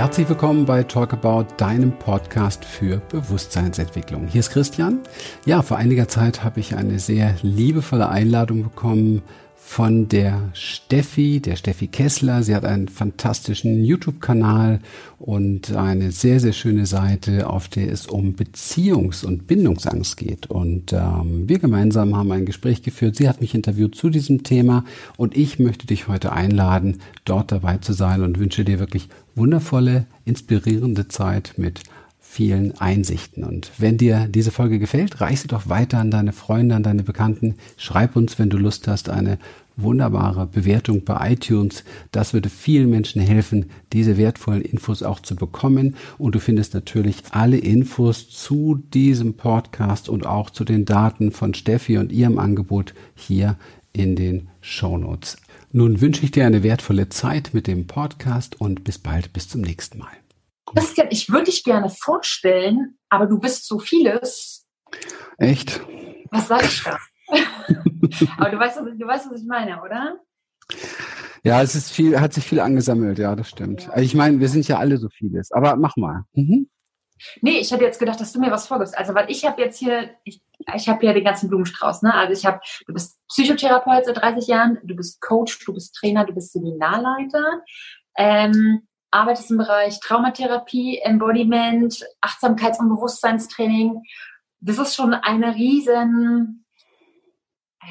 Herzlich willkommen bei Talk About, deinem Podcast für Bewusstseinsentwicklung. Hier ist Christian. Ja, vor einiger Zeit habe ich eine sehr liebevolle Einladung bekommen von der Steffi, der Steffi Kessler. Sie hat einen fantastischen YouTube-Kanal und eine sehr, sehr schöne Seite, auf der es um Beziehungs- und Bindungsangst geht. Und ähm, wir gemeinsam haben ein Gespräch geführt. Sie hat mich interviewt zu diesem Thema und ich möchte dich heute einladen, dort dabei zu sein und wünsche dir wirklich wundervolle, inspirierende Zeit mit vielen Einsichten. Und wenn dir diese Folge gefällt, reich sie doch weiter an deine Freunde, an deine Bekannten. Schreib uns, wenn du Lust hast, eine wunderbare Bewertung bei iTunes. Das würde vielen Menschen helfen, diese wertvollen Infos auch zu bekommen. Und du findest natürlich alle Infos zu diesem Podcast und auch zu den Daten von Steffi und ihrem Angebot hier in den Show Notes. Nun wünsche ich dir eine wertvolle Zeit mit dem Podcast und bis bald, bis zum nächsten Mal. Christian, ich würde dich gerne vorstellen, aber du bist so vieles. Echt? Was sag ich da? aber du weißt, du weißt, was ich meine, oder? Ja, es ist viel, hat sich viel angesammelt, ja, das stimmt. Ja. Also ich meine, wir sind ja alle so vieles, aber mach mal. Mhm. Nee, ich hätte jetzt gedacht, dass du mir was vorgibst. Also, weil ich habe jetzt hier, ich, ich habe ja den ganzen Blumenstrauß, ne? Also ich habe, du bist Psychotherapeut seit 30 Jahren, du bist Coach, du bist Trainer, du bist Seminarleiter. Ähm, arbeitest im Bereich Traumatherapie, Embodiment, Achtsamkeits- und Bewusstseinstraining. Das ist schon eine riesen.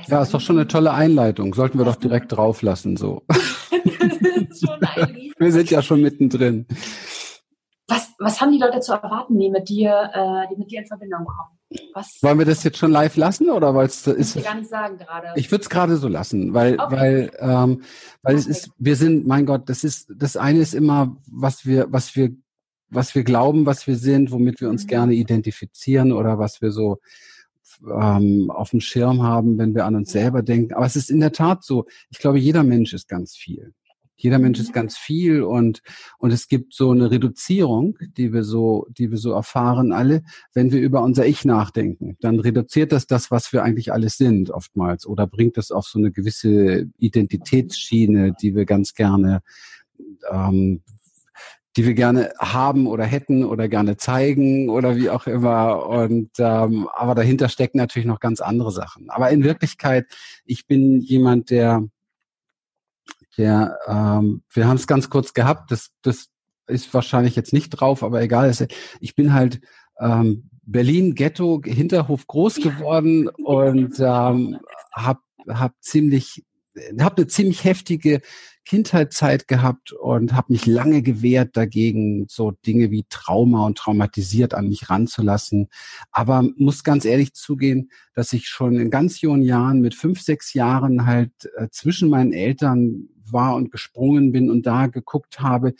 Ja, ist doch schon eine tolle Einleitung. Sollten wir doch direkt drauf lassen, so. wir sind ja schon mittendrin. Was, was haben die Leute zu erwarten, die mit dir, äh, die mit dir in Verbindung kommen? Was? Wollen wir das jetzt schon live lassen oder weil es ist? Ich gar nicht sagen gerade. Ich würde es gerade so lassen, weil okay. weil ähm, weil okay. es ist wir sind mein Gott das ist das eine ist immer was wir was wir was wir glauben was wir sind womit wir uns mhm. gerne identifizieren oder was wir so ähm, auf dem Schirm haben wenn wir an uns selber denken aber es ist in der Tat so ich glaube jeder Mensch ist ganz viel jeder Mensch ist ganz viel und, und es gibt so eine Reduzierung, die wir so, die wir so erfahren alle, wenn wir über unser Ich nachdenken. Dann reduziert das das, was wir eigentlich alles sind, oftmals, oder bringt das auf so eine gewisse Identitätsschiene, die wir ganz gerne, ähm, die wir gerne haben oder hätten oder gerne zeigen oder wie auch immer. Und ähm, aber dahinter stecken natürlich noch ganz andere Sachen. Aber in Wirklichkeit, ich bin jemand, der der, ähm, wir haben es ganz kurz gehabt, das, das ist wahrscheinlich jetzt nicht drauf, aber egal. Ich bin halt ähm, Berlin Ghetto Hinterhof groß geworden und ähm, habe hab ziemlich habe eine ziemlich heftige Kindheitszeit gehabt und habe mich lange gewehrt dagegen, so Dinge wie Trauma und traumatisiert an mich ranzulassen. Aber muss ganz ehrlich zugehen, dass ich schon in ganz jungen Jahren mit fünf, sechs Jahren halt äh, zwischen meinen Eltern war und gesprungen bin und da geguckt habe,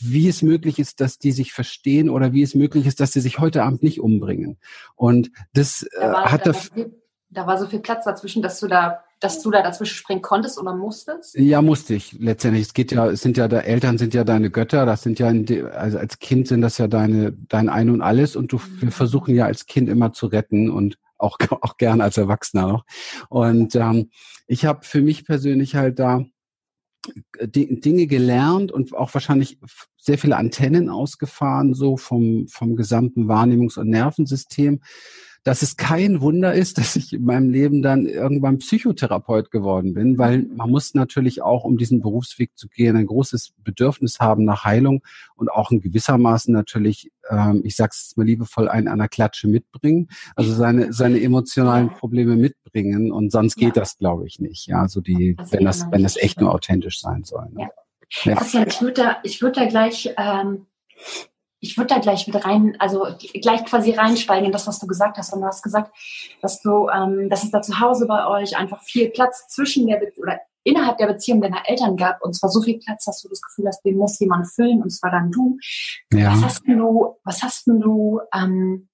wie es möglich ist, dass die sich verstehen oder wie es möglich ist, dass sie sich heute Abend nicht umbringen. Und das da war, äh, hat da, war so viel, da war so viel Platz dazwischen, dass du da dass du da dazwischen springen konntest oder musstest? Ja, musste ich letztendlich. Es geht ja, es sind ja da Eltern sind ja deine Götter. Das sind ja also als Kind sind das ja deine dein Ein und alles und du wir versuchen ja als Kind immer zu retten und auch auch gern als Erwachsener noch. Und ähm, ich habe für mich persönlich halt da Dinge gelernt und auch wahrscheinlich sehr viele Antennen ausgefahren, so vom, vom gesamten Wahrnehmungs- und Nervensystem, dass es kein Wunder ist, dass ich in meinem Leben dann irgendwann Psychotherapeut geworden bin, weil man muss natürlich auch, um diesen Berufsweg zu gehen, ein großes Bedürfnis haben nach Heilung und auch in gewissermaßen natürlich, ähm, ich sag's mal liebevoll, einen an der Klatsche mitbringen, also seine, seine emotionalen Probleme mitbringen und sonst geht ja. das, glaube ich, nicht. Ja, also die, das wenn das, wenn das echt nur authentisch sein soll. Ne? Ja. Ja. Christian, ich würde da, ich würde da gleich ähm, ich würde da gleich mit rein, also gleich quasi reinsteigen in das, was du gesagt hast. Und du hast gesagt, dass du, ähm, dass es da zu Hause bei euch einfach viel Platz zwischen der Be oder innerhalb der Beziehung deiner Eltern gab. Und zwar so viel Platz, dass du das Gefühl hast, den muss jemand füllen, und zwar dann du. Ja. Was hast denn du, was hast denn du, ähm,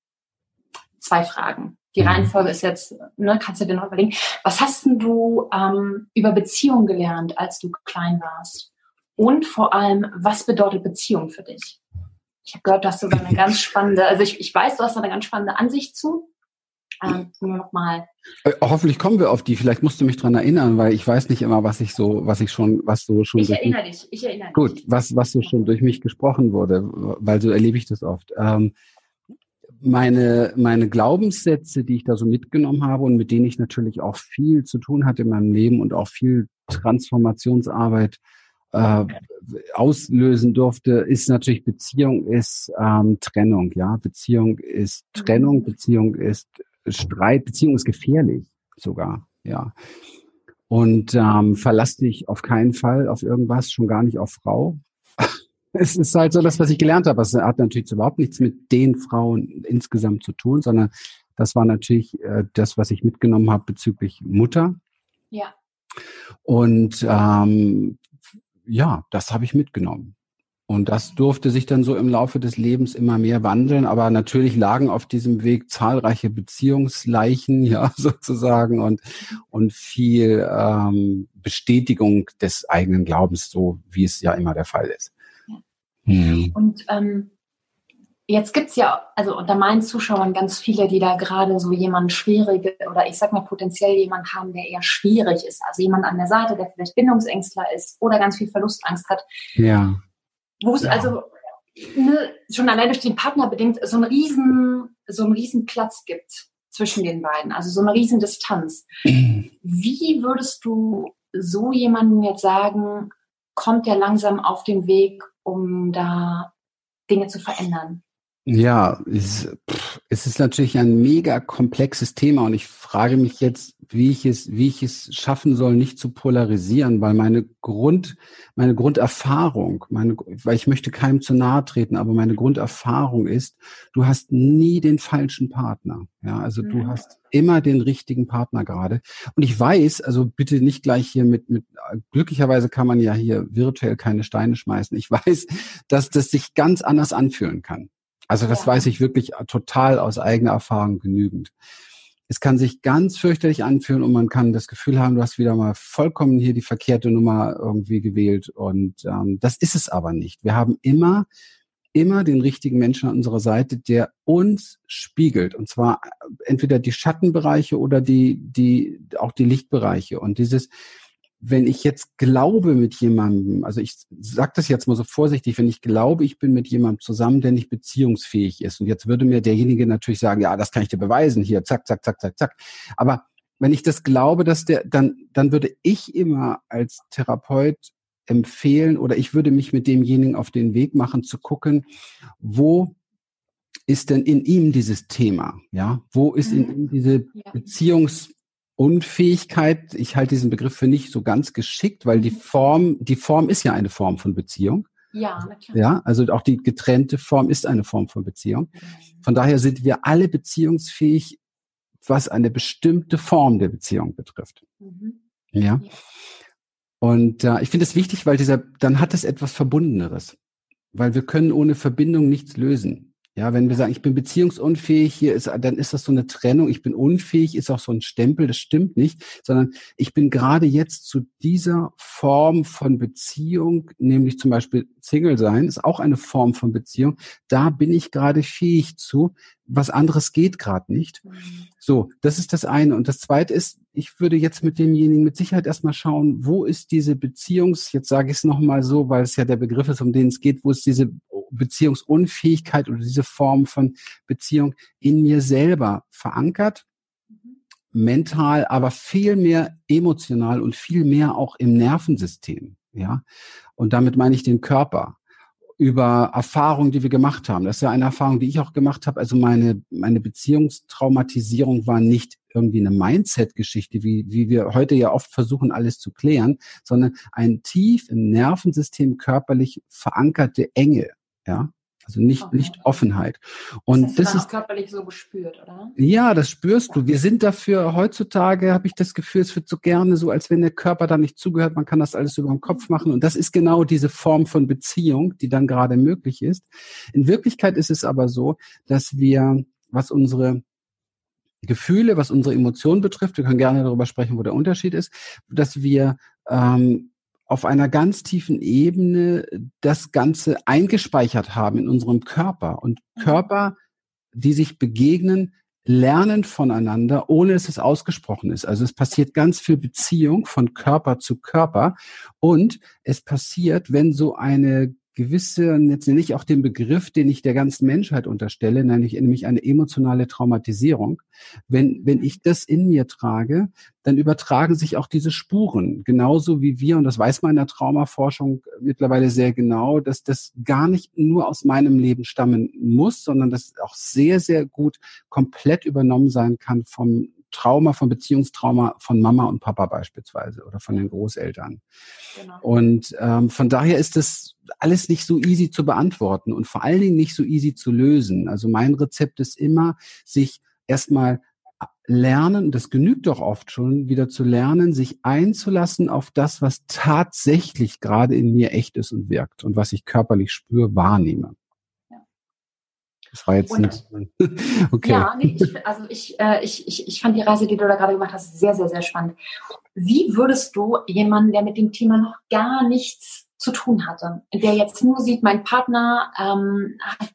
zwei Fragen. Die mhm. Reihenfolge ist jetzt, ne, kannst du dir noch überlegen. Was hast denn du ähm, über Beziehung gelernt, als du klein warst? Und vor allem, was bedeutet Beziehung für dich? Ich habe gehört, dass du da eine ganz spannende, also ich, ich weiß, du hast da eine ganz spannende Ansicht zu. Ähm, nur noch mal Äh, hoffentlich kommen wir auf die. Vielleicht musst du mich dran erinnern, weil ich weiß nicht immer, was ich so, was ich schon, was so schon. Ich erinnere dich. Ich erinnere Gut, dich. was was so schon durch mich gesprochen wurde, weil so erlebe ich das oft. Ähm, meine meine Glaubenssätze, die ich da so mitgenommen habe und mit denen ich natürlich auch viel zu tun hatte in meinem Leben und auch viel Transformationsarbeit äh, auslösen durfte, ist natürlich Beziehung ist ähm, Trennung, ja. Beziehung ist Trennung, mhm. Beziehung ist Streit, Beziehung ist gefährlich sogar, ja. Und ähm, verlass dich auf keinen Fall auf irgendwas, schon gar nicht auf Frau. es ist halt so das, was ich gelernt habe. Es hat natürlich überhaupt nichts mit den Frauen insgesamt zu tun, sondern das war natürlich äh, das, was ich mitgenommen habe bezüglich Mutter. Ja. Und ähm, ja, das habe ich mitgenommen. Und das durfte sich dann so im Laufe des Lebens immer mehr wandeln. Aber natürlich lagen auf diesem Weg zahlreiche Beziehungsleichen, ja, sozusagen, und, und viel ähm, Bestätigung des eigenen Glaubens, so wie es ja immer der Fall ist. Mhm. Und ähm, jetzt gibt's ja, also unter meinen Zuschauern ganz viele, die da gerade so jemand schwierige oder ich sag mal potenziell jemand haben, der eher schwierig ist. Also jemand an der Seite, der vielleicht Bindungsängstler ist oder ganz viel Verlustangst hat. Ja wo es ja. also ne, schon allein durch den Partner bedingt so einen riesen, so einen riesen Platz gibt zwischen den beiden, also so eine riesen Distanz. Wie würdest du so jemanden jetzt sagen, kommt er langsam auf den Weg, um da Dinge zu verändern? Ja, es, es ist natürlich ein mega komplexes Thema und ich frage mich jetzt, wie ich es, wie ich es schaffen soll, nicht zu polarisieren, weil meine Grund, meine Grunderfahrung, meine, weil ich möchte keinem zu nahe treten, aber meine Grunderfahrung ist, du hast nie den falschen Partner. Ja, also du mhm. hast immer den richtigen Partner gerade. Und ich weiß, also bitte nicht gleich hier mit, mit, glücklicherweise kann man ja hier virtuell keine Steine schmeißen. Ich weiß, dass das sich ganz anders anfühlen kann. Also das ja. weiß ich wirklich total aus eigener Erfahrung genügend. Es kann sich ganz fürchterlich anfühlen und man kann das Gefühl haben, du hast wieder mal vollkommen hier die verkehrte Nummer irgendwie gewählt. Und ähm, das ist es aber nicht. Wir haben immer, immer den richtigen Menschen an unserer Seite, der uns spiegelt. Und zwar entweder die Schattenbereiche oder die, die, auch die Lichtbereiche. Und dieses, wenn ich jetzt glaube mit jemandem, also ich sage das jetzt mal so vorsichtig, wenn ich glaube, ich bin mit jemandem zusammen, der nicht beziehungsfähig ist, und jetzt würde mir derjenige natürlich sagen, ja, das kann ich dir beweisen, hier, zack, zack, zack, zack, zack. Aber wenn ich das glaube, dass der, dann, dann würde ich immer als Therapeut empfehlen oder ich würde mich mit demjenigen auf den Weg machen, zu gucken, wo ist denn in ihm dieses Thema? Ja, wo ist in mhm. ihm diese Beziehungs Unfähigkeit, ich halte diesen Begriff für nicht so ganz geschickt, weil die mhm. Form, die Form ist ja eine Form von Beziehung. Ja, natürlich. Ja, also auch die getrennte Form ist eine Form von Beziehung. Mhm. Von daher sind wir alle beziehungsfähig, was eine bestimmte Form der Beziehung betrifft. Mhm. Ja. Und äh, ich finde es wichtig, weil dieser, dann hat es etwas Verbundeneres. Weil wir können ohne Verbindung nichts lösen. Ja, wenn wir sagen, ich bin beziehungsunfähig, hier ist, dann ist das so eine Trennung. Ich bin unfähig, ist auch so ein Stempel. Das stimmt nicht, sondern ich bin gerade jetzt zu dieser Form von Beziehung, nämlich zum Beispiel Single sein, ist auch eine Form von Beziehung. Da bin ich gerade fähig zu. Was anderes geht gerade nicht. Mhm. So, das ist das eine. Und das zweite ist, ich würde jetzt mit demjenigen mit Sicherheit erstmal schauen, wo ist diese Beziehungs, jetzt sage ich es nochmal so, weil es ja der Begriff ist, um den es geht, wo ist diese Beziehungsunfähigkeit oder diese Form von Beziehung in mir selber verankert, mhm. mental, aber viel mehr emotional und viel mehr auch im Nervensystem, ja. Und damit meine ich den Körper über Erfahrungen, die wir gemacht haben. Das ist ja eine Erfahrung, die ich auch gemacht habe. Also meine, meine Beziehungstraumatisierung war nicht irgendwie eine Mindset-Geschichte, wie, wie wir heute ja oft versuchen, alles zu klären, sondern ein tief im Nervensystem körperlich verankerte Enge. Ja, also nicht, okay. nicht Offenheit. Und das, das ist körperlich so gespürt, oder? Ja, das spürst du. Wir sind dafür, heutzutage habe ich das Gefühl, es wird so gerne so, als wenn der Körper da nicht zugehört, man kann das alles über den Kopf machen. Und das ist genau diese Form von Beziehung, die dann gerade möglich ist. In Wirklichkeit ist es aber so, dass wir, was unsere Gefühle, was unsere Emotionen betrifft, wir können gerne darüber sprechen, wo der Unterschied ist, dass wir ähm, auf einer ganz tiefen Ebene das Ganze eingespeichert haben in unserem Körper. Und mhm. Körper, die sich begegnen, lernen voneinander, ohne dass es ausgesprochen ist. Also es passiert ganz viel Beziehung von Körper zu Körper und es passiert, wenn so eine gewisse, jetzt nenne ich auch den Begriff, den ich der ganzen Menschheit unterstelle, nämlich, nämlich eine emotionale Traumatisierung. Wenn, wenn ich das in mir trage, dann übertragen sich auch diese Spuren. Genauso wie wir, und das weiß man in der Traumaforschung mittlerweile sehr genau, dass das gar nicht nur aus meinem Leben stammen muss, sondern dass auch sehr, sehr gut komplett übernommen sein kann vom Trauma, von Beziehungstrauma von Mama und Papa beispielsweise oder von den Großeltern. Genau. Und ähm, von daher ist das alles nicht so easy zu beantworten und vor allen Dingen nicht so easy zu lösen. Also mein Rezept ist immer, sich erstmal lernen, das genügt doch oft schon, wieder zu lernen, sich einzulassen auf das, was tatsächlich gerade in mir echt ist und wirkt und was ich körperlich spüre, wahrnehme. Das war jetzt und, okay. Ja, nee, ich, also ich, äh, ich, ich, ich fand die Reise, die du da gerade gemacht hast, sehr, sehr, sehr spannend. Wie würdest du jemanden, der mit dem Thema noch gar nichts zu tun hatte, der jetzt nur sieht, mein Partner ähm, hat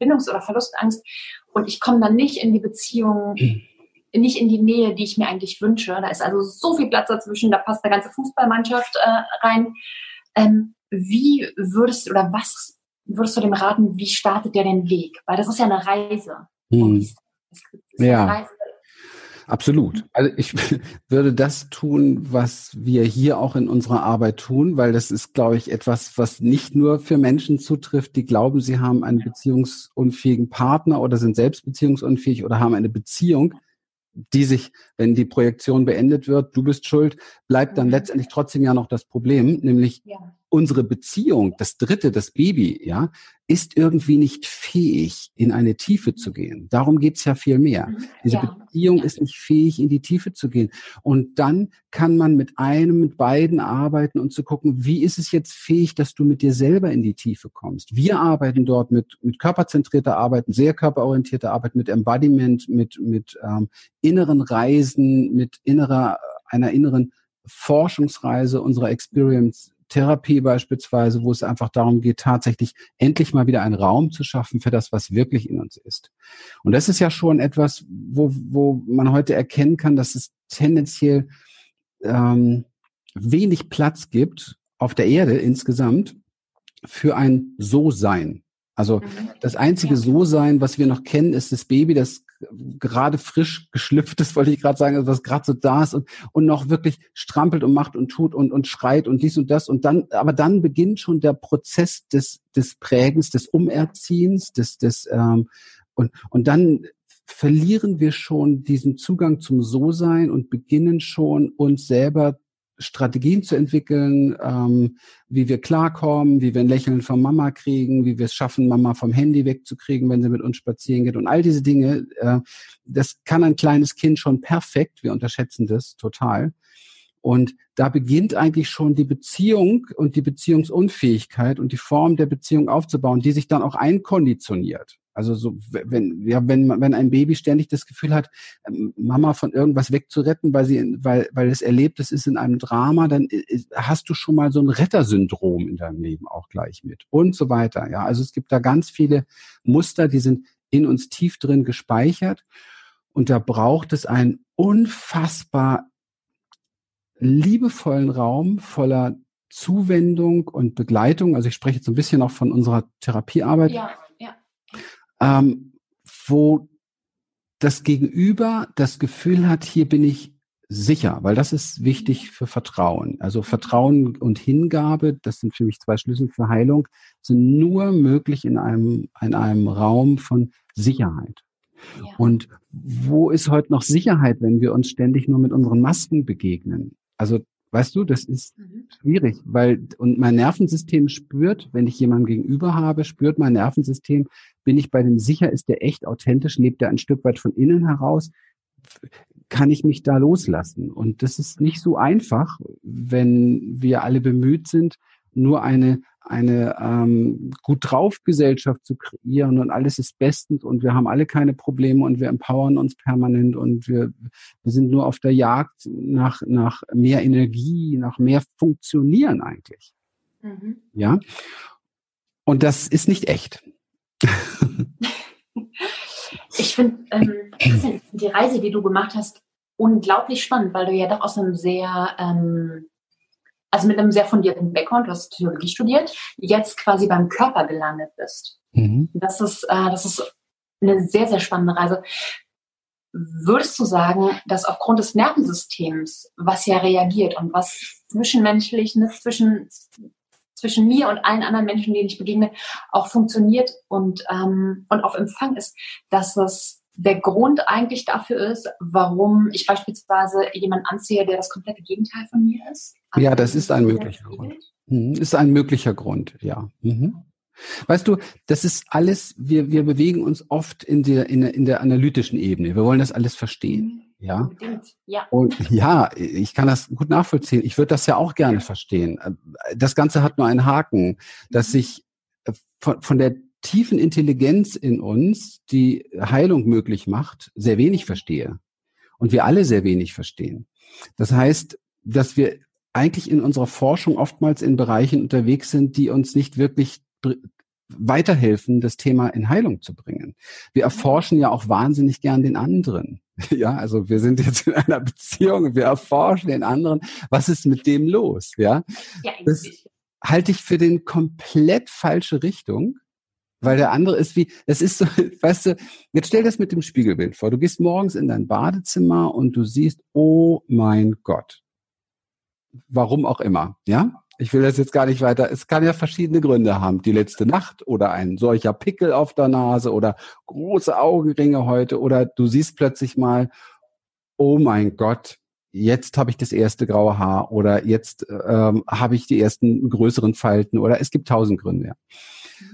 Bindungs- oder Verlustangst und ich komme dann nicht in die Beziehung, nicht in die Nähe, die ich mir eigentlich wünsche. Da ist also so viel Platz dazwischen, da passt eine ganze Fußballmannschaft äh, rein. Ähm, wie würdest du oder was würdest du dem raten, wie startet der den Weg? Weil das ist ja eine Reise. Hm. ja. Eine Reise. Absolut. Also ich würde das tun, was wir hier auch in unserer Arbeit tun, weil das ist, glaube ich, etwas, was nicht nur für Menschen zutrifft, die glauben, sie haben einen beziehungsunfähigen Partner oder sind selbst beziehungsunfähig oder haben eine Beziehung, die sich, wenn die Projektion beendet wird, du bist schuld, bleibt dann mhm. letztendlich trotzdem ja noch das Problem, nämlich ja unsere Beziehung, das dritte, das Baby, ja, ist irgendwie nicht fähig, in eine Tiefe zu gehen. Darum geht's ja viel mehr. Mhm. Diese ja. Beziehung ist nicht fähig, in die Tiefe zu gehen. Und dann kann man mit einem, mit beiden arbeiten und zu gucken, wie ist es jetzt fähig, dass du mit dir selber in die Tiefe kommst. Wir arbeiten dort mit, mit körperzentrierter Arbeit, sehr körperorientierter Arbeit, mit Embodiment, mit, mit ähm, inneren Reisen, mit innerer, einer inneren Forschungsreise unserer Experience Therapie beispielsweise, wo es einfach darum geht, tatsächlich endlich mal wieder einen Raum zu schaffen für das, was wirklich in uns ist. Und das ist ja schon etwas, wo, wo man heute erkennen kann, dass es tendenziell ähm, wenig Platz gibt auf der Erde insgesamt für ein So-Sein. Also mhm. das einzige So-Sein, was wir noch kennen, ist das Baby, das gerade frisch geschlüpft ist, wollte ich gerade sagen, also was gerade so da ist und, und noch wirklich strampelt und macht und tut und, und schreit und dies und das. Und dann, aber dann beginnt schon der Prozess des, des Prägens, des Umerziehens, des, des ähm, und, und dann verlieren wir schon diesen Zugang zum So-Sein und beginnen schon uns selber Strategien zu entwickeln, ähm, wie wir klarkommen, wie wir ein Lächeln von Mama kriegen, wie wir es schaffen, Mama vom Handy wegzukriegen, wenn sie mit uns spazieren geht und all diese Dinge. Äh, das kann ein kleines Kind schon perfekt. Wir unterschätzen das total. Und da beginnt eigentlich schon die Beziehung und die Beziehungsunfähigkeit und die Form der Beziehung aufzubauen, die sich dann auch einkonditioniert. Also so, wenn, ja, wenn, wenn ein Baby ständig das Gefühl hat, ähm, Mama von irgendwas wegzuretten, weil sie, weil, weil es erlebt, es ist in einem Drama, dann hast du schon mal so ein Rettersyndrom in deinem Leben auch gleich mit und so weiter. Ja, also es gibt da ganz viele Muster, die sind in uns tief drin gespeichert und da braucht es einen unfassbar liebevollen Raum voller Zuwendung und Begleitung. Also ich spreche jetzt ein bisschen auch von unserer Therapiearbeit. Ja ähm, wo das Gegenüber das Gefühl hat, hier bin ich sicher, weil das ist wichtig für Vertrauen. Also Vertrauen und Hingabe, das sind für mich zwei Schlüssel für Heilung, sind nur möglich in einem, in einem Raum von Sicherheit. Ja. Und wo ist heute noch Sicherheit, wenn wir uns ständig nur mit unseren Masken begegnen? Also Weißt du, das ist mhm. schwierig, weil und mein Nervensystem spürt, wenn ich jemanden gegenüber habe, spürt mein Nervensystem, bin ich bei dem sicher, ist der echt authentisch, lebt er ein Stück weit von innen heraus, kann ich mich da loslassen? Und das ist nicht so einfach, wenn wir alle bemüht sind, nur eine eine ähm, gut drauf Gesellschaft zu kreieren und alles ist bestens und wir haben alle keine Probleme und wir empowern uns permanent und wir, wir sind nur auf der Jagd nach, nach mehr Energie, nach mehr Funktionieren eigentlich. Mhm. Ja. Und das ist nicht echt. ich finde ähm, die Reise, die du gemacht hast, unglaublich spannend, weil du ja doch aus einem sehr, ähm, also mit einem sehr fundierten Background, du hast Psychologie studiert, jetzt quasi beim Körper gelandet bist. Mhm. Das ist, äh, das ist eine sehr, sehr spannende Reise. Würdest du sagen, dass aufgrund des Nervensystems, was ja reagiert und was zwischenmenschlich, ne, zwischen, zwischen mir und allen anderen Menschen, denen ich begegne, auch funktioniert und, ähm, und auf Empfang ist, dass es der Grund eigentlich dafür ist, warum ich beispielsweise jemanden anziehe, der das komplette Gegenteil von mir ist? Ja, das ist ein möglicher Grund. Mhm, ist ein möglicher Grund, ja. Mhm. Weißt du, das ist alles, wir, wir bewegen uns oft in der, in, der, in der analytischen Ebene. Wir wollen das alles verstehen. Ja. ja. Und ja, ich kann das gut nachvollziehen. Ich würde das ja auch gerne verstehen. Das Ganze hat nur einen Haken, dass mhm. ich äh, von, von der tiefen Intelligenz in uns, die Heilung möglich macht, sehr wenig verstehe. Und wir alle sehr wenig verstehen. Das heißt, dass wir eigentlich in unserer Forschung oftmals in Bereichen unterwegs sind, die uns nicht wirklich weiterhelfen, das Thema in Heilung zu bringen. Wir erforschen ja auch wahnsinnig gern den anderen. Ja, also wir sind jetzt in einer Beziehung, wir erforschen den anderen. Was ist mit dem los? Ja, das halte ich für den komplett falsche Richtung. Weil der andere ist wie, es ist so, weißt du, jetzt stell das mit dem Spiegelbild vor. Du gehst morgens in dein Badezimmer und du siehst, oh mein Gott. Warum auch immer, ja? ich will das jetzt gar nicht weiter. Es kann ja verschiedene Gründe haben. Die letzte Nacht oder ein solcher Pickel auf der Nase oder große Augenringe heute oder du siehst plötzlich mal, oh mein Gott, jetzt habe ich das erste graue Haar oder jetzt ähm, habe ich die ersten größeren Falten oder es gibt tausend Gründe. Ja.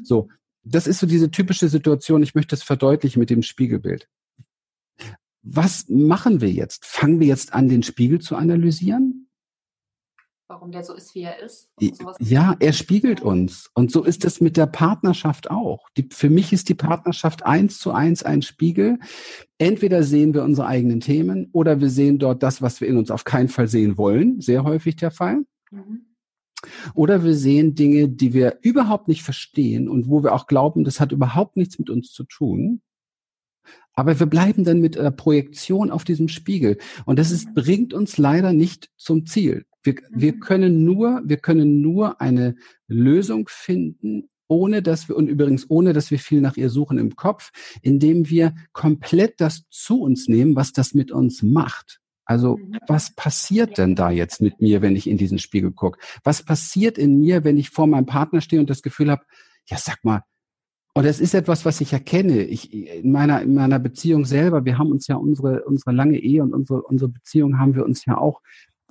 So, das ist so diese typische Situation. Ich möchte es verdeutlichen mit dem Spiegelbild. Was machen wir jetzt? Fangen wir jetzt an, den Spiegel zu analysieren? warum der so ist, wie er ist. Ja, er spiegelt uns. Und so ist es mit der Partnerschaft auch. Die, für mich ist die Partnerschaft eins zu eins ein Spiegel. Entweder sehen wir unsere eigenen Themen oder wir sehen dort das, was wir in uns auf keinen Fall sehen wollen. Sehr häufig der Fall. Mhm. Oder wir sehen Dinge, die wir überhaupt nicht verstehen und wo wir auch glauben, das hat überhaupt nichts mit uns zu tun. Aber wir bleiben dann mit der Projektion auf diesem Spiegel. Und das ist, bringt uns leider nicht zum Ziel. Wir, wir mhm. können nur, wir können nur eine Lösung finden, ohne dass wir, und übrigens ohne, dass wir viel nach ihr suchen im Kopf, indem wir komplett das zu uns nehmen, was das mit uns macht. Also mhm. was passiert denn da jetzt mit mir, wenn ich in diesen Spiegel gucke? Was passiert in mir, wenn ich vor meinem Partner stehe und das Gefühl habe, ja, sag mal, und das ist etwas, was ich erkenne. Ich, in meiner, in meiner Beziehung selber, wir haben uns ja unsere, unsere lange Ehe und unsere, unsere Beziehung haben wir uns ja auch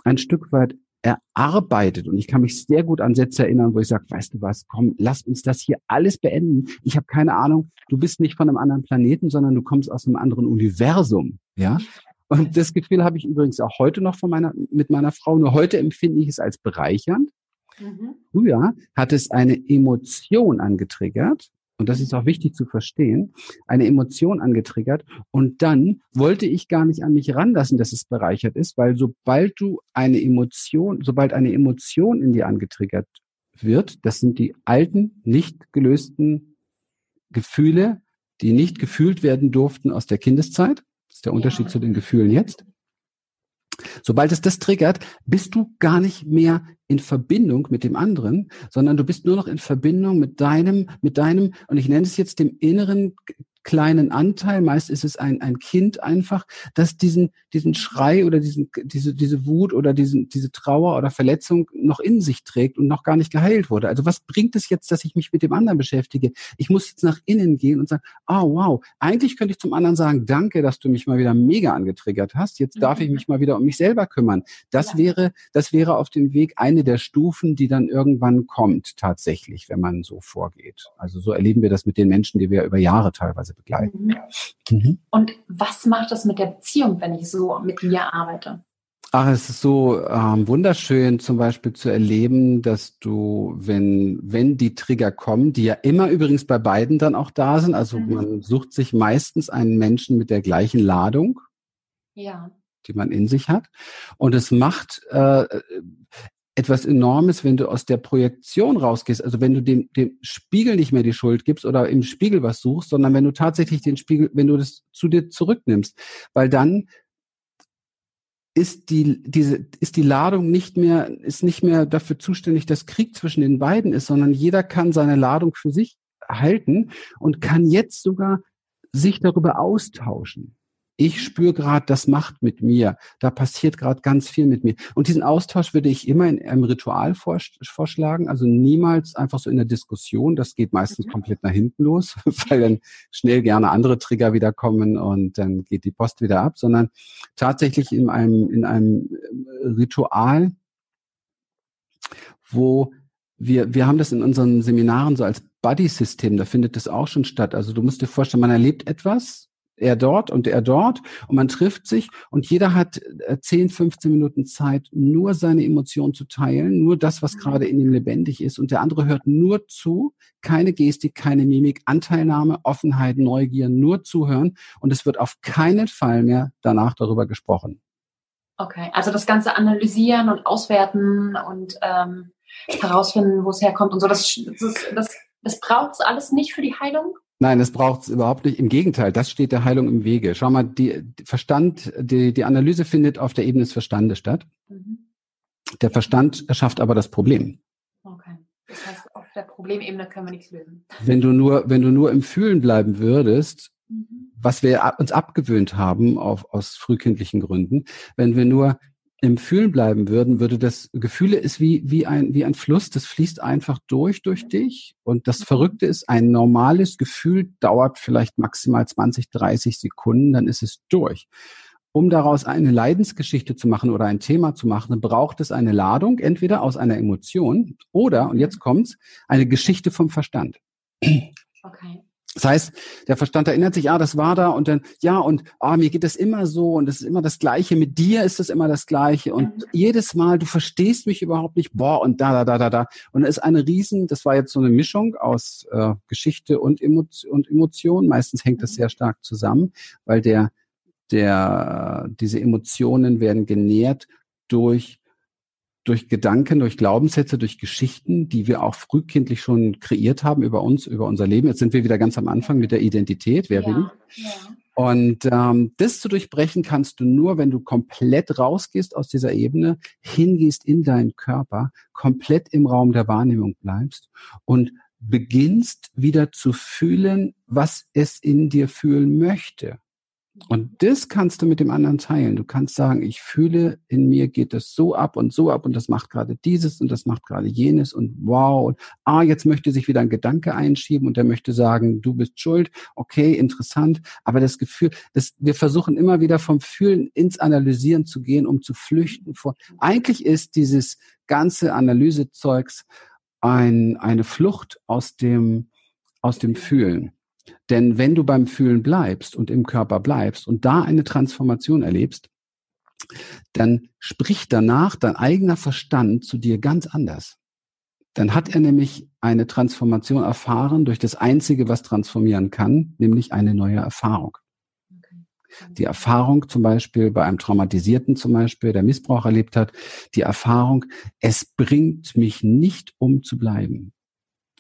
ein Stück weit erarbeitet. Und ich kann mich sehr gut an Sätze erinnern, wo ich sage, weißt du was, komm, lass uns das hier alles beenden. Ich habe keine Ahnung, du bist nicht von einem anderen Planeten, sondern du kommst aus einem anderen Universum. Ja. Und das Gefühl habe ich übrigens auch heute noch von meiner, mit meiner Frau. Nur heute empfinde ich es als bereichernd. Mhm. Früher hat es eine Emotion angetriggert, und das ist auch wichtig zu verstehen, eine Emotion angetriggert und dann wollte ich gar nicht an mich ranlassen, dass es bereichert ist, weil sobald du eine Emotion, sobald eine Emotion in dir angetriggert wird, das sind die alten, nicht gelösten Gefühle, die nicht gefühlt werden durften aus der Kindeszeit. Ist der Unterschied ja. zu den Gefühlen jetzt. Sobald es das triggert, bist du gar nicht mehr in Verbindung mit dem anderen, sondern du bist nur noch in Verbindung mit deinem, mit deinem, und ich nenne es jetzt dem inneren kleinen Anteil, meist ist es ein, ein Kind einfach, das diesen, diesen Schrei oder diesen, diese, diese Wut oder diesen, diese Trauer oder Verletzung noch in sich trägt und noch gar nicht geheilt wurde. Also was bringt es jetzt, dass ich mich mit dem anderen beschäftige? Ich muss jetzt nach innen gehen und sagen, oh wow, eigentlich könnte ich zum anderen sagen, danke, dass du mich mal wieder mega angetriggert hast. Jetzt darf ich mhm. mich mal wieder um mich selber kümmern. Das ja. wäre, das wäre auf dem Weg eine der Stufen, die dann irgendwann kommt, tatsächlich, wenn man so vorgeht. Also so erleben wir das mit den Menschen, die wir über Jahre teilweise Weise begleiten. Mhm. Mhm. Und was macht das mit der Beziehung, wenn ich so mit dir arbeite? Ach, es ist so ähm, wunderschön, zum Beispiel zu erleben, dass du, wenn, wenn die Trigger kommen, die ja immer übrigens bei beiden dann auch da sind, also mhm. man sucht sich meistens einen Menschen mit der gleichen Ladung, ja. die man in sich hat. Und es macht, äh, etwas Enormes, wenn du aus der Projektion rausgehst. Also wenn du dem, dem Spiegel nicht mehr die Schuld gibst oder im Spiegel was suchst, sondern wenn du tatsächlich den Spiegel, wenn du das zu dir zurücknimmst, weil dann ist die, diese, ist die Ladung nicht mehr, ist nicht mehr dafür zuständig, dass Krieg zwischen den beiden ist, sondern jeder kann seine Ladung für sich halten und kann jetzt sogar sich darüber austauschen ich spüre gerade, das macht mit mir, da passiert gerade ganz viel mit mir. Und diesen Austausch würde ich immer in einem Ritual vorschlagen, also niemals einfach so in der Diskussion, das geht meistens mhm. komplett nach hinten los, weil dann schnell gerne andere Trigger wieder kommen und dann geht die Post wieder ab, sondern tatsächlich in einem, in einem äh, Ritual, wo wir, wir haben das in unseren Seminaren so als Buddy-System, da findet das auch schon statt. Also du musst dir vorstellen, man erlebt etwas er dort und er dort und man trifft sich und jeder hat 10, äh, 15 Minuten Zeit, nur seine Emotionen zu teilen, nur das, was mhm. gerade in ihm lebendig ist und der andere hört nur zu, keine Gestik, keine Mimik, Anteilnahme, Offenheit, Neugier, nur zuhören und es wird auf keinen Fall mehr danach darüber gesprochen. Okay, also das Ganze analysieren und auswerten und ähm, herausfinden, wo es herkommt und so, das, das, das, das braucht es alles nicht für die Heilung? Nein, das braucht es überhaupt nicht. Im Gegenteil, das steht der Heilung im Wege. Schau mal, die, Verstand, die, die Analyse findet auf der Ebene des Verstandes statt. Mhm. Der Verstand erschafft aber das Problem. Okay. Das heißt, auf der Problemebene können wir nichts lösen. Wenn du nur, wenn du nur im Fühlen bleiben würdest, mhm. was wir uns abgewöhnt haben auf, aus frühkindlichen Gründen, wenn wir nur im Fühlen bleiben würden, würde das Gefühle ist wie, wie ein, wie ein Fluss, das fließt einfach durch, durch dich. Und das Verrückte ist, ein normales Gefühl dauert vielleicht maximal 20, 30 Sekunden, dann ist es durch. Um daraus eine Leidensgeschichte zu machen oder ein Thema zu machen, braucht es eine Ladung, entweder aus einer Emotion oder, und jetzt kommt's, eine Geschichte vom Verstand. Okay. Das heißt, der Verstand erinnert sich, ah, das war da und dann, ja, und ah, mir geht das immer so und es ist immer das Gleiche, mit dir ist es immer das Gleiche und mhm. jedes Mal, du verstehst mich überhaupt nicht, boah, und da, da, da, da, da. Und es ist eine riesen, das war jetzt so eine Mischung aus äh, Geschichte und, Emotion, und Emotion. Meistens hängt das mhm. sehr stark zusammen, weil der, der, diese Emotionen werden genährt durch durch Gedanken, durch Glaubenssätze, durch Geschichten, die wir auch frühkindlich schon kreiert haben über uns, über unser Leben. Jetzt sind wir wieder ganz am Anfang mit der Identität. Wer ja, bin ich? Ja. Und ähm, das zu durchbrechen kannst du nur, wenn du komplett rausgehst aus dieser Ebene, hingehst in deinen Körper, komplett im Raum der Wahrnehmung bleibst und beginnst wieder zu fühlen, was es in dir fühlen möchte. Und das kannst du mit dem anderen teilen. Du kannst sagen, ich fühle, in mir geht das so ab und so ab und das macht gerade dieses und das macht gerade jenes und wow. Und ah, jetzt möchte sich wieder ein Gedanke einschieben und der möchte sagen, du bist schuld. Okay, interessant. Aber das Gefühl, das, wir versuchen immer wieder vom Fühlen ins Analysieren zu gehen, um zu flüchten vor. Eigentlich ist dieses ganze Analysezeugs ein, eine Flucht aus dem, aus dem Fühlen. Denn wenn du beim Fühlen bleibst und im Körper bleibst und da eine Transformation erlebst, dann spricht danach dein eigener Verstand zu dir ganz anders. Dann hat er nämlich eine Transformation erfahren durch das Einzige, was transformieren kann, nämlich eine neue Erfahrung. Die Erfahrung zum Beispiel bei einem Traumatisierten zum Beispiel, der Missbrauch erlebt hat, die Erfahrung, es bringt mich nicht um zu bleiben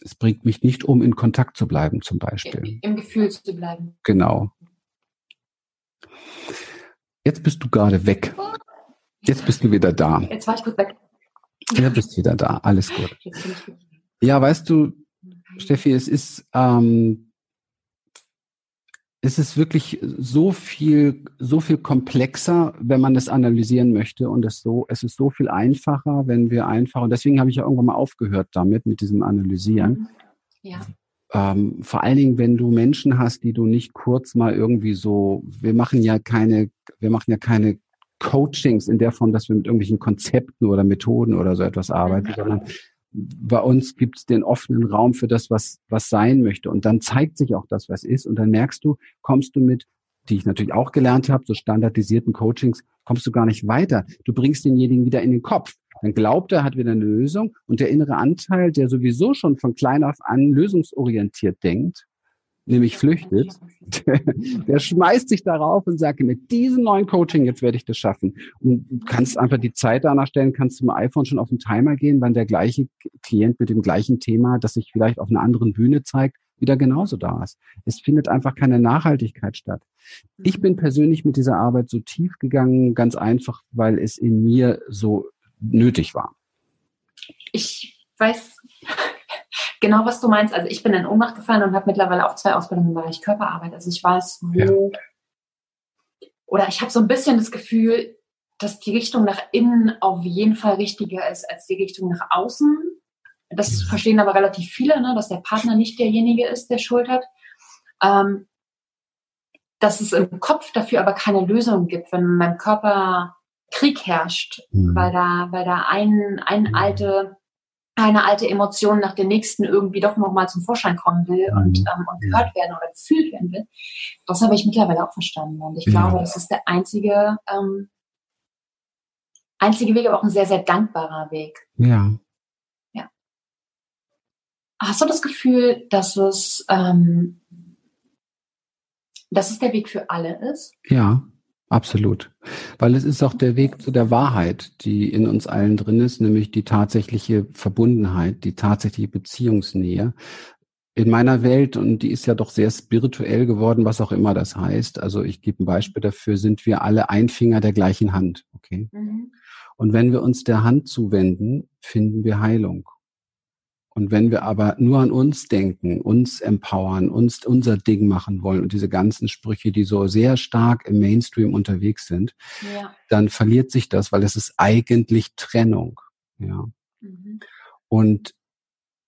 es bringt mich nicht um, in Kontakt zu bleiben, zum Beispiel. Im Gefühl zu bleiben. Genau. Jetzt bist du gerade weg. Jetzt bist du wieder da. Jetzt war ich kurz weg. Jetzt bist du wieder da. Alles gut. Ja, weißt du, Steffi, es ist ähm, es ist wirklich so viel, so viel komplexer, wenn man das analysieren möchte und es so, es ist so viel einfacher, wenn wir einfach, und deswegen habe ich ja irgendwann mal aufgehört damit, mit diesem Analysieren. Mhm. Ja. Ähm, vor allen Dingen, wenn du Menschen hast, die du nicht kurz mal irgendwie so, wir machen ja keine, wir machen ja keine Coachings in der Form, dass wir mit irgendwelchen Konzepten oder Methoden oder so etwas arbeiten, mhm. sondern bei uns gibt es den offenen Raum für das, was, was sein möchte. Und dann zeigt sich auch das, was ist. Und dann merkst du, kommst du mit, die ich natürlich auch gelernt habe, so standardisierten Coachings, kommst du gar nicht weiter. Du bringst denjenigen wieder in den Kopf. Dann glaubt er, hat wieder eine Lösung. Und der innere Anteil, der sowieso schon von klein auf an lösungsorientiert denkt, nämlich flüchtet, der, schmeißt sich darauf und sagt, mit diesem neuen Coaching, jetzt werde ich das schaffen. Und du kannst einfach die Zeit danach stellen, kannst mit dem iPhone schon auf den Timer gehen, wann der gleiche Klient mit dem gleichen Thema, das sich vielleicht auf einer anderen Bühne zeigt, wieder genauso da ist. Es findet einfach keine Nachhaltigkeit statt. Ich bin persönlich mit dieser Arbeit so tief gegangen, ganz einfach, weil es in mir so nötig war. Ich weiß genau, was du meinst. Also ich bin in Ohnmacht gefallen und habe mittlerweile auch zwei Ausbildungen im Bereich Körperarbeit. Also ich weiß, wo ja. oder ich habe so ein bisschen das Gefühl, dass die Richtung nach innen auf jeden Fall richtiger ist als die Richtung nach außen. Das verstehen aber relativ viele, ne, dass der Partner nicht derjenige ist, der Schuld hat. Ähm, dass es im Kopf dafür aber keine Lösung gibt, wenn in meinem Körper Krieg herrscht, mhm. weil da, weil da ein, ein mhm. alte eine alte Emotion nach der nächsten irgendwie doch nochmal zum Vorschein kommen will mhm. und, ähm, und gehört werden oder gefühlt werden will. Das habe ich mittlerweile auch verstanden. Und ich ja. glaube, das ist der einzige, ähm, einzige Weg, aber auch ein sehr, sehr dankbarer Weg. Ja. Ja. Hast du das Gefühl, dass es, ähm, dass es der Weg für alle ist? Ja. Absolut. Weil es ist auch der Weg zu der Wahrheit, die in uns allen drin ist, nämlich die tatsächliche Verbundenheit, die tatsächliche Beziehungsnähe. In meiner Welt, und die ist ja doch sehr spirituell geworden, was auch immer das heißt. Also ich gebe ein Beispiel dafür, sind wir alle ein Finger der gleichen Hand. Okay. Mhm. Und wenn wir uns der Hand zuwenden, finden wir Heilung. Und wenn wir aber nur an uns denken, uns empowern, uns unser Ding machen wollen und diese ganzen Sprüche, die so sehr stark im Mainstream unterwegs sind, ja. dann verliert sich das, weil es ist eigentlich Trennung. Ja. Mhm. Und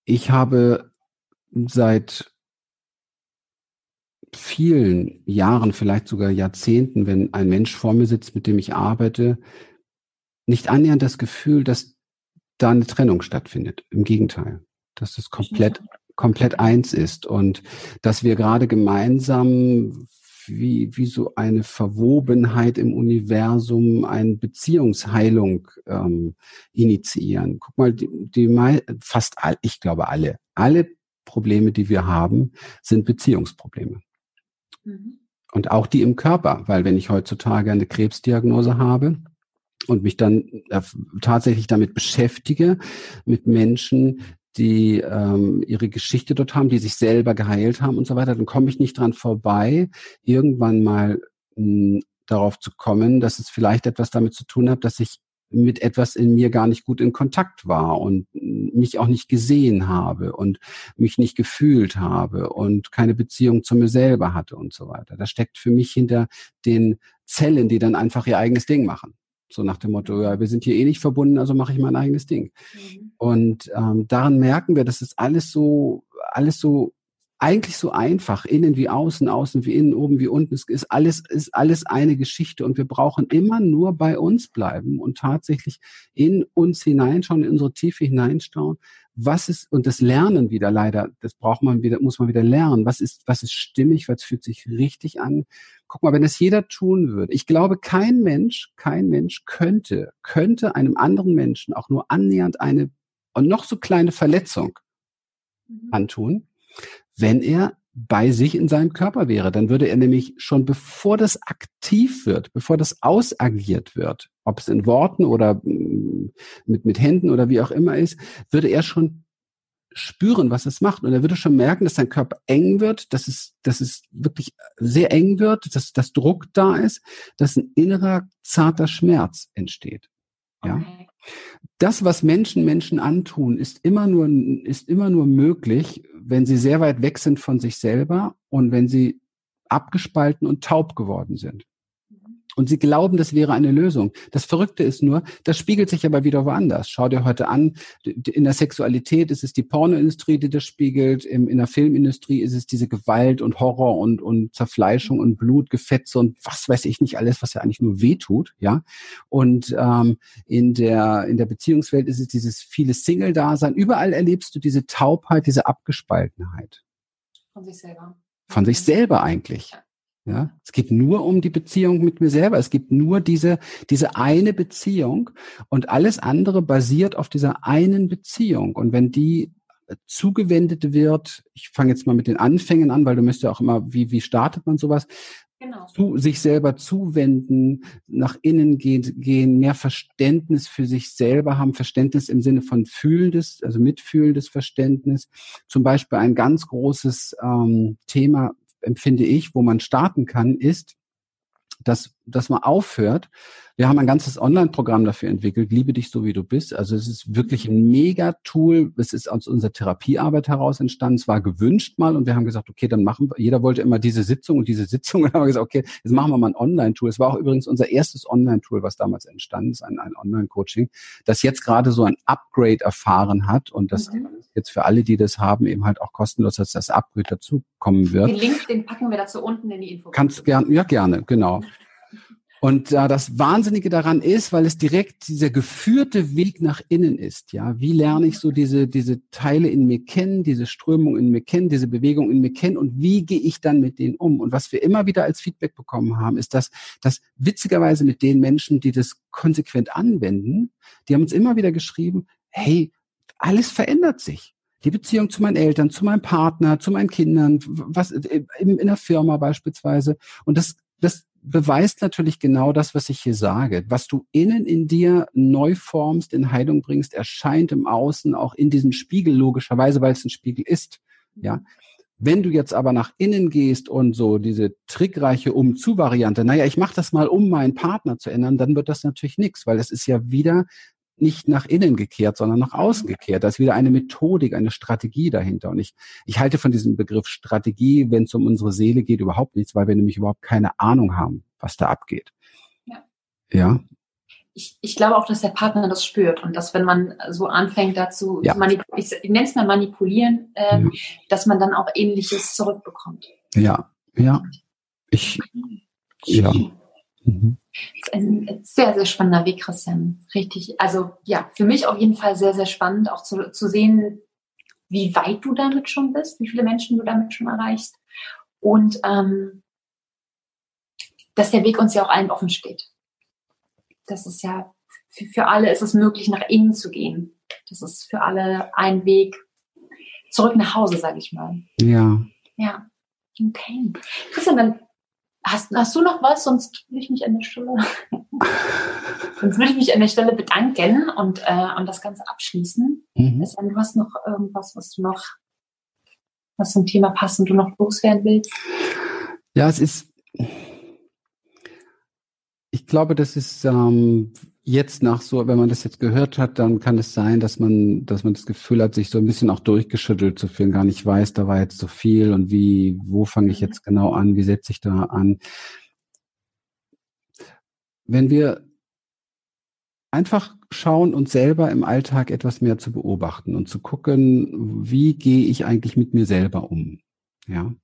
ich habe seit vielen Jahren, vielleicht sogar Jahrzehnten, wenn ein Mensch vor mir sitzt, mit dem ich arbeite, nicht annähernd das Gefühl, dass da eine Trennung stattfindet. Im Gegenteil dass es komplett, komplett eins ist und dass wir gerade gemeinsam wie, wie so eine Verwobenheit im Universum, eine Beziehungsheilung ähm, initiieren. Guck mal, die, die fast all, ich glaube alle, alle Probleme, die wir haben, sind Beziehungsprobleme. Mhm. Und auch die im Körper, weil wenn ich heutzutage eine Krebsdiagnose habe, und mich dann äh, tatsächlich damit beschäftige, mit Menschen, die ähm, ihre Geschichte dort haben, die sich selber geheilt haben und so weiter, dann komme ich nicht dran vorbei, irgendwann mal mh, darauf zu kommen, dass es vielleicht etwas damit zu tun hat, dass ich mit etwas in mir gar nicht gut in Kontakt war und mich auch nicht gesehen habe und mich nicht gefühlt habe und keine Beziehung zu mir selber hatte und so weiter. Das steckt für mich hinter den Zellen, die dann einfach ihr eigenes Ding machen. So nach dem Motto, ja, wir sind hier eh nicht verbunden, also mache ich mein eigenes Ding. Mhm. Und ähm, daran merken wir, dass es alles so, alles so eigentlich so einfach, innen wie außen, außen wie innen, oben wie unten. Es ist alles, ist alles eine Geschichte und wir brauchen immer nur bei uns bleiben und tatsächlich in uns hineinschauen, in unsere Tiefe hineinschauen. Was ist, und das Lernen wieder leider, das braucht man wieder, muss man wieder lernen. Was ist, was ist stimmig, was fühlt sich richtig an? Guck mal, wenn das jeder tun würde. Ich glaube, kein Mensch, kein Mensch könnte, könnte einem anderen Menschen auch nur annähernd eine und noch so kleine Verletzung mhm. antun, wenn er bei sich in seinem Körper wäre. Dann würde er nämlich schon bevor das aktiv wird, bevor das ausagiert wird, ob es in Worten oder mm, mit, mit Händen oder wie auch immer ist, würde er schon spüren, was es macht. Und er würde schon merken, dass sein Körper eng wird, dass es, dass es wirklich sehr eng wird, dass, dass Druck da ist, dass ein innerer zarter Schmerz entsteht. Ja. Okay das, was Menschen Menschen antun, ist immer nur, ist immer nur möglich, wenn sie sehr weit weg sind von sich selber und wenn sie abgespalten und taub geworden sind. Und sie glauben, das wäre eine Lösung. Das Verrückte ist nur, das spiegelt sich aber wieder woanders. Schau dir heute an, in der Sexualität ist es die Pornoindustrie, die das spiegelt, in der Filmindustrie ist es diese Gewalt und Horror und, und Zerfleischung und Blutgefetze und was weiß ich nicht alles, was ja eigentlich nur wehtut, ja. Und ähm, in der in der Beziehungswelt ist es dieses viele Single-Dasein. Überall erlebst du diese Taubheit, diese Abgespaltenheit. Von sich selber. Von sich selber eigentlich. Ja. Ja, es geht nur um die Beziehung mit mir selber. Es gibt nur diese, diese eine Beziehung und alles andere basiert auf dieser einen Beziehung. Und wenn die zugewendet wird. Ich fange jetzt mal mit den Anfängen an, weil du müsst ja auch immer, wie, wie startet man sowas? Genau. Zu, sich selber zuwenden, nach innen gehen, gehen, mehr Verständnis für sich selber haben, Verständnis im Sinne von fühlendes, also mitfühlendes Verständnis. Zum Beispiel ein ganz großes ähm, Thema, empfinde ich, wo man starten kann, ist, dass, dass man aufhört. Wir haben ein ganzes Online-Programm dafür entwickelt, Liebe dich so wie du bist. Also es ist wirklich ein Mega-Tool. Es ist aus unserer Therapiearbeit heraus entstanden. Es war gewünscht mal und wir haben gesagt, okay, dann machen wir, jeder wollte immer diese Sitzung und diese Sitzung und haben wir gesagt, okay, jetzt machen wir mal ein Online-Tool. Es war auch übrigens unser erstes Online-Tool, was damals entstanden ist, ein, ein Online-Coaching, das jetzt gerade so ein Upgrade erfahren hat und das mhm. jetzt für alle, die das haben, eben halt auch kostenlos, dass das Upgrade dazukommen wird. Den Link, den packen wir dazu unten in die Info. Kannst gern, ja gerne, genau. Und äh, das Wahnsinnige daran ist, weil es direkt dieser geführte Weg nach innen ist. Ja, wie lerne ich so diese diese Teile in mir kennen, diese Strömung in mir kennen, diese Bewegung in mir kennen und wie gehe ich dann mit denen um? Und was wir immer wieder als Feedback bekommen haben, ist, dass dass witzigerweise mit den Menschen, die das konsequent anwenden, die haben uns immer wieder geschrieben: Hey, alles verändert sich die Beziehung zu meinen Eltern, zu meinem Partner, zu meinen Kindern, was in, in der Firma beispielsweise. Und das, das beweist natürlich genau das, was ich hier sage. Was du innen in dir neu formst, in Heilung bringst, erscheint im Außen auch in diesem Spiegel logischerweise, weil es ein Spiegel ist. Ja. Wenn du jetzt aber nach innen gehst und so diese trickreiche Um-zu-Variante, naja, ich mache das mal, um meinen Partner zu ändern, dann wird das natürlich nichts, weil das ist ja wieder nicht nach innen gekehrt, sondern nach außen gekehrt. Da ist wieder eine Methodik, eine Strategie dahinter. Und ich, ich halte von diesem Begriff Strategie, wenn es um unsere Seele geht, überhaupt nichts, weil wir nämlich überhaupt keine Ahnung haben, was da abgeht. Ja. ja? Ich, ich glaube auch, dass der Partner das spürt und dass wenn man so anfängt dazu ja. zu manipulieren, ich, ich nenne es mal manipulieren, äh, ja. dass man dann auch Ähnliches zurückbekommt. Ja, ja. Ich, ja. Mhm. Ein sehr, sehr spannender Weg, Christian. Richtig. Also ja, für mich auf jeden Fall sehr, sehr spannend, auch zu, zu sehen, wie weit du damit schon bist, wie viele Menschen du damit schon erreichst. Und ähm, dass der Weg uns ja auch allen offen steht. Das ist ja, für, für alle ist es möglich, nach innen zu gehen. Das ist für alle ein Weg zurück nach Hause, sage ich mal. Ja. Ja. Okay. Christian, dann Hast, hast du noch was? Sonst würde ich mich an der Stelle, sonst würde ich mich an der Stelle bedanken und, äh, und das Ganze abschließen. Mhm. du hast noch irgendwas, was du noch, was zum Thema passt und du noch loswerden willst? Ja, es ist, ich glaube, das ist ähm, jetzt nach so, wenn man das jetzt gehört hat, dann kann es sein, dass man, dass man das Gefühl hat, sich so ein bisschen auch durchgeschüttelt zu fühlen, gar nicht weiß, da war jetzt so viel und wie, wo fange ich jetzt genau an, wie setze ich da an. Wenn wir einfach schauen, uns selber im Alltag etwas mehr zu beobachten und zu gucken, wie gehe ich eigentlich mit mir selber um, ja? Mhm.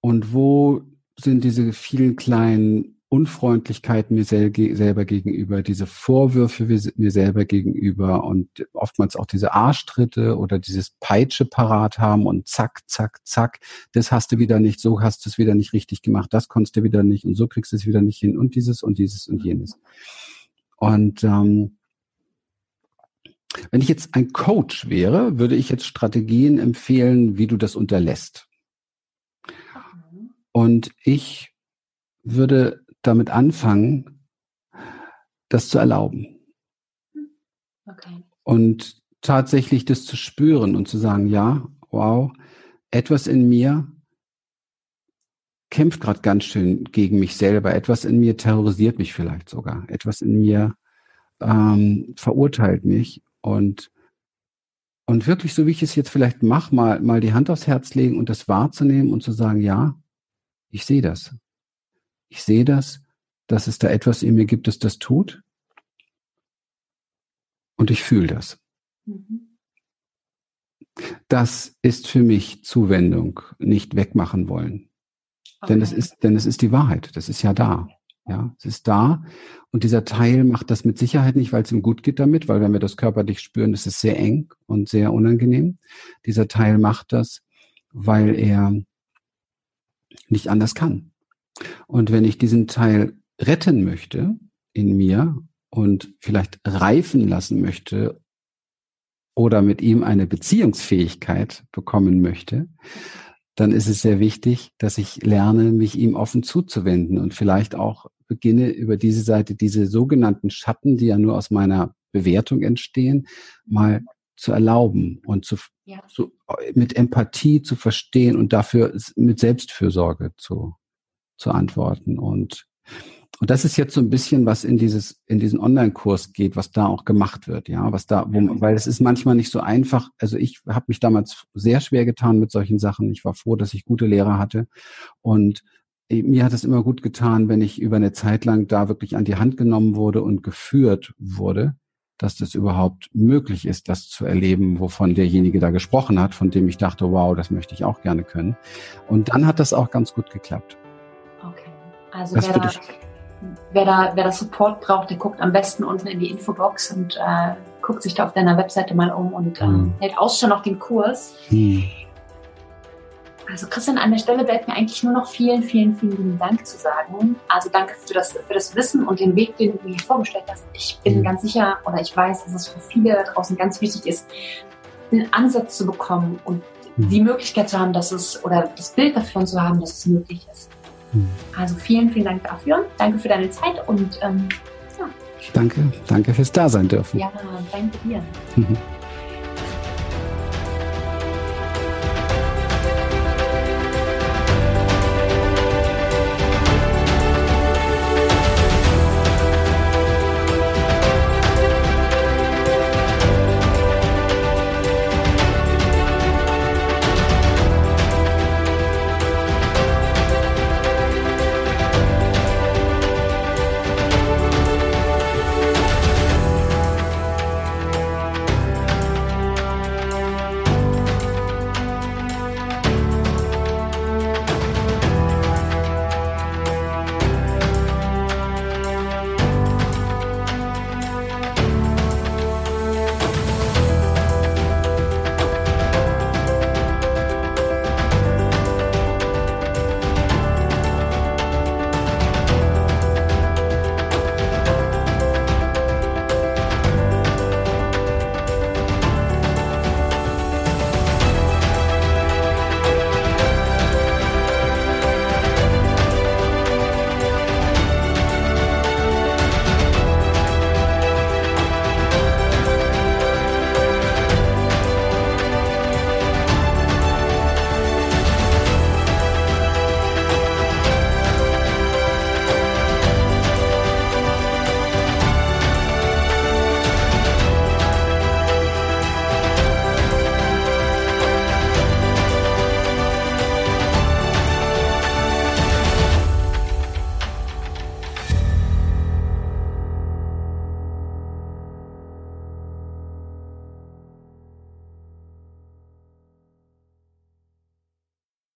Und wo sind diese vielen kleinen Unfreundlichkeit mir sel selber gegenüber, diese Vorwürfe mir selber gegenüber und oftmals auch diese Arschtritte oder dieses Peitsche parat haben und zack, zack, zack, das hast du wieder nicht, so hast du es wieder nicht richtig gemacht, das konntest du wieder nicht und so kriegst du es wieder nicht hin und dieses und dieses und jenes. Und ähm, wenn ich jetzt ein Coach wäre, würde ich jetzt Strategien empfehlen, wie du das unterlässt. Und ich würde damit anfangen, das zu erlauben. Okay. Und tatsächlich das zu spüren und zu sagen, ja, wow, etwas in mir kämpft gerade ganz schön gegen mich selber. Etwas in mir terrorisiert mich vielleicht sogar. Etwas in mir ähm, verurteilt mich. Und, und wirklich, so wie ich es jetzt vielleicht mache, mal, mal die Hand aufs Herz legen und das wahrzunehmen und zu sagen, ja, ich sehe das. Ich sehe das, dass es da etwas in mir gibt, das das tut. Und ich fühle das. Mhm. Das ist für mich Zuwendung, nicht wegmachen wollen. Okay. Denn es ist, denn es ist die Wahrheit. Das ist ja da. Ja, es ist da. Und dieser Teil macht das mit Sicherheit nicht, weil es ihm gut geht damit, weil wenn wir das körperlich spüren, ist es sehr eng und sehr unangenehm. Dieser Teil macht das, weil er nicht anders kann. Und wenn ich diesen Teil retten möchte in mir und vielleicht reifen lassen möchte, oder mit ihm eine Beziehungsfähigkeit bekommen möchte, dann ist es sehr wichtig, dass ich lerne, mich ihm offen zuzuwenden und vielleicht auch beginne über diese Seite diese sogenannten Schatten, die ja nur aus meiner Bewertung entstehen, mal zu erlauben und zu, ja. zu, mit Empathie zu verstehen und dafür mit Selbstfürsorge zu, zu antworten. Und und das ist jetzt so ein bisschen, was in dieses, in diesen Online-Kurs geht, was da auch gemacht wird, ja, was da, wo, weil es ist manchmal nicht so einfach. Also ich habe mich damals sehr schwer getan mit solchen Sachen. Ich war froh, dass ich gute Lehrer hatte und mir hat es immer gut getan, wenn ich über eine Zeit lang da wirklich an die Hand genommen wurde und geführt wurde, dass das überhaupt möglich ist, das zu erleben, wovon derjenige da gesprochen hat, von dem ich dachte, wow, das möchte ich auch gerne können. Und dann hat das auch ganz gut geklappt. Also das wer, da, wer, da, wer da Support braucht, der guckt am besten unten in die Infobox und äh, guckt sich da auf deiner Webseite mal um und äh, mhm. hält Ausschau nach dem Kurs. Mhm. Also Christian, an der Stelle bleibt mir eigentlich nur noch vielen, vielen, vielen Dank zu sagen. Also danke für das, für das Wissen und den Weg, den du mir vorgestellt hast. Ich bin mhm. ganz sicher oder ich weiß, dass es für viele draußen ganz wichtig ist, einen Ansatz zu bekommen und mhm. die Möglichkeit zu haben, dass es oder das Bild davon zu haben, dass es möglich ist. Also vielen, vielen Dank dafür. Danke für deine Zeit und ähm, ja. Danke, danke fürs Dasein dürfen. Ja, danke dir. Mhm.